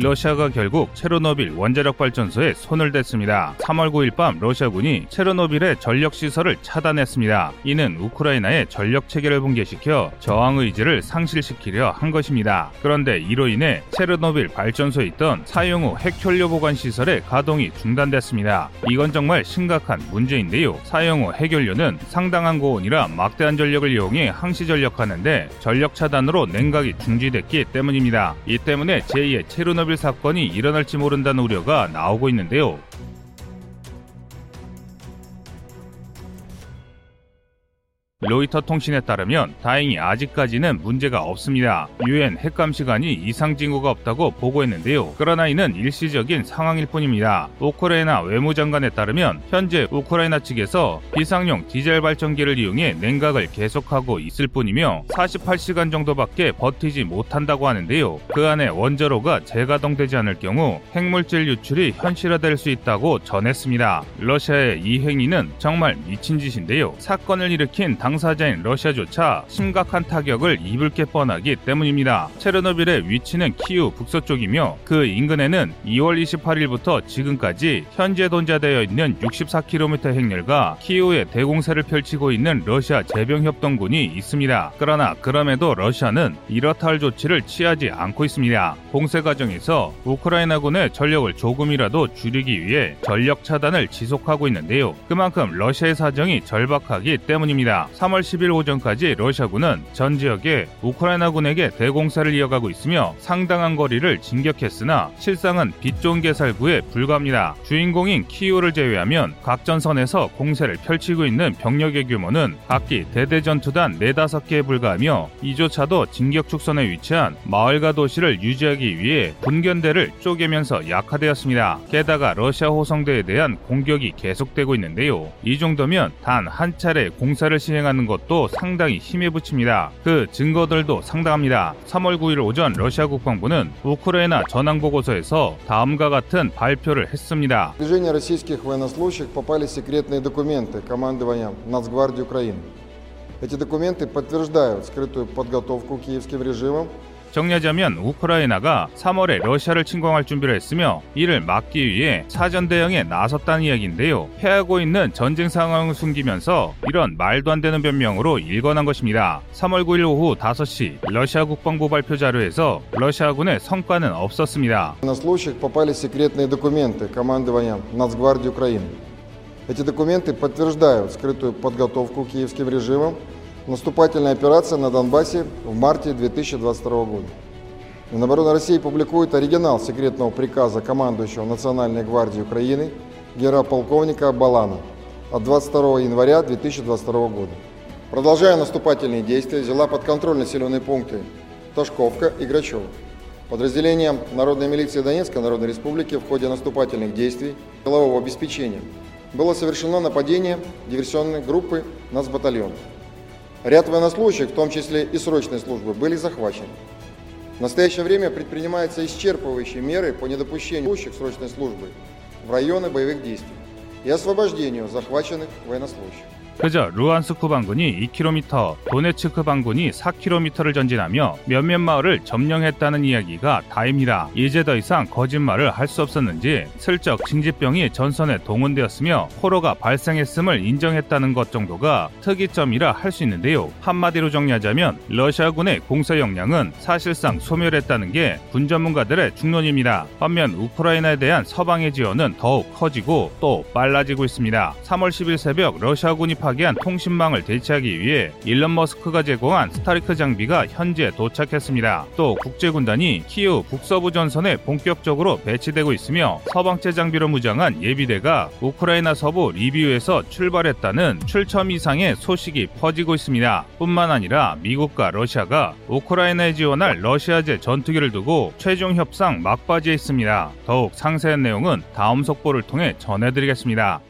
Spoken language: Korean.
러시아가 결국 체르노빌 원자력 발전소에 손을 댔습니다. 3월 9일 밤 러시아군이 체르노빌의 전력 시설을 차단했습니다. 이는 우크라이나의 전력 체계를 붕괴시켜 저항 의지를 상실시키려 한 것입니다. 그런데 이로 인해 체르노빌 발전소에 있던 사용 후 핵연료 보관 시설의 가동이 중단됐습니다. 이건 정말 심각한 문제인데요. 사용 후 핵연료는 상당한 고온이라 막대한 전력을 이용해 항시 전력하는데 전력 차단으로 냉각이 중지됐기 때문입니다. 이 때문에 제2의 체르노빌 사건이 일어날지 모른다는 우려가 나오고 있는데요. 로이터 통신에 따르면 다행히 아직까지는 문제가 없습니다. 유엔 핵감 시간이 이상 징후가 없다고 보고했는데요. 그러나 이는 일시적인 상황일 뿐입니다. 우크라이나 외무장관에 따르면 현재 우크라이나 측에서 비상용 디젤 발전기를 이용해 냉각을 계속하고 있을 뿐이며 48시간 정도밖에 버티지 못한다고 하는데요. 그 안에 원자로가 재가동되지 않을 경우 핵물질 유출이 현실화될 수 있다고 전했습니다. 러시아의 이 행위는 정말 미친 짓인데요. 사건을 일으킨 당 사자인 러시아조차 심각한 타격을 입을 게 뻔하기 때문입니다. 체르노빌의 위치는 키우 북서쪽이며 그 인근에는 2월 28일부터 지금까지 현재 돈자되어 있는 64km 핵열과 키우의 대공세를 펼치고 있는 러시아 제병협동군이 있습니다. 그러나 그럼에도 러시아는 이렇다 할 조치를 취하지 않고 있습니다. 공세 과정에서 우크라이나군의 전력을 조금이라도 줄이기 위해 전력 차단을 지속하고 있는데요. 그만큼 러시아의 사정이 절박하기 때문입니다. 3월 10일 오전까지 러시아군은 전 지역에 우크라이나군에게 대공사를 이어가고 있으며 상당한 거리를 진격했으나 실상은 빛 좋은 개살구에 불과합니다. 주인공인 키우를 제외하면 각 전선에서 공세를 펼치고 있는 병력의 규모는 각기 대대전투단 4, 5개에 불과하며 이조차도 진격 축선에 위치한 마을과 도시를 유지하기 위해 분견대를 쪼개면서 약화되었습니다. 게다가 러시아 호성대에 대한 공격이 계속되고 있는데요. 이 정도면 단 한 차례 공사를 시행 하는 것도 상당히 힘에 붙입니다. 그 증거들도 상당합니다. 3월 9일 오전 러시아 국방부는 우크라이나 전황 보고서에서 다음과 같은 발표를 했습니다. движения российских военнослужащих попали секретные документы командования Нацгвардии Украины. Эти документы подтверждают скрытую подготовку киевским режимом 정리하자면 우크라이나가 3월에 러시아를 침공할 준비를 했으며 이를 막기 위해 사전 대응에 나섰다는 이야기인데요. 패하고 있는 전쟁 상황을 숨기면서 이런 말도 안 되는 변명으로 일관한 것입니다. 3월 9일 오후 5시 러시아 국방부 발표 자료에서 러시아군의 성과는 없었습니다. военнослужащих попали секретные документы командования Нацгвардии Украины. Эти документы подтверждают скрытую подготовку киевским режимом наступательной операции на Донбассе в марте 2022 года. Минобороны России публикует оригинал секретного приказа командующего Национальной гвардии Украины генерал-полковника Балана от 22 января 2022 года. Продолжая наступательные действия, взяла под контроль населенные пункты Ташковка и Грачево. Подразделением Народной милиции Донецкой Народной Республики в ходе наступательных действий силового обеспечения было совершено нападение диверсионной группы нацбатальона. Ряд военнослужащих, в том числе и срочной службы, были захвачены. В настоящее время предпринимаются исчерпывающие меры по недопущению служащих срочной службы в районы боевых действий и освобождению захваченных военнослужащих. 그저 루안스크 반군이 2km, 도네츠크 반군이 4km를 전진하며 몇몇 마을을 점령했다는 이야기가 다입니다. 이제 더 이상 거짓말을 할 수 없었는지 슬쩍 징집병이 전선에 동원되었으며 포로가 발생했음을 인정했다는 것 정도가 특이점이라 할 수 있는데요. 한마디로 정리하자면 러시아군의 공세 역량은 사실상 소멸했다는 게 군 전문가들의 중론입니다. 반면 우크라이나에 대한 서방의 지원은 더욱 커지고 또 빨라지고 있습니다. 3월 10일 새벽 러시아군이 파괴한 통신망을 대체하기 위해 일론 머스크가 제공한 스타링크 장비가 현재 도착했습니다. 또 국제군단이 키우 북서부 전선에 본격적으로 배치되고 있으며 서방제 장비로 무장한 예비대가 우크라이나 서부 리비우에서 출발했다는 출처 미상의 소식이 퍼지고 있습니다. 뿐만 아니라 미국과 러시아가 우크라이나에 지원할 러시아제 전투기를 두고 최종 협상 막바지에 있습니다. 더욱 상세한 내용은 다음 속보를 통해 전해드리겠습니다.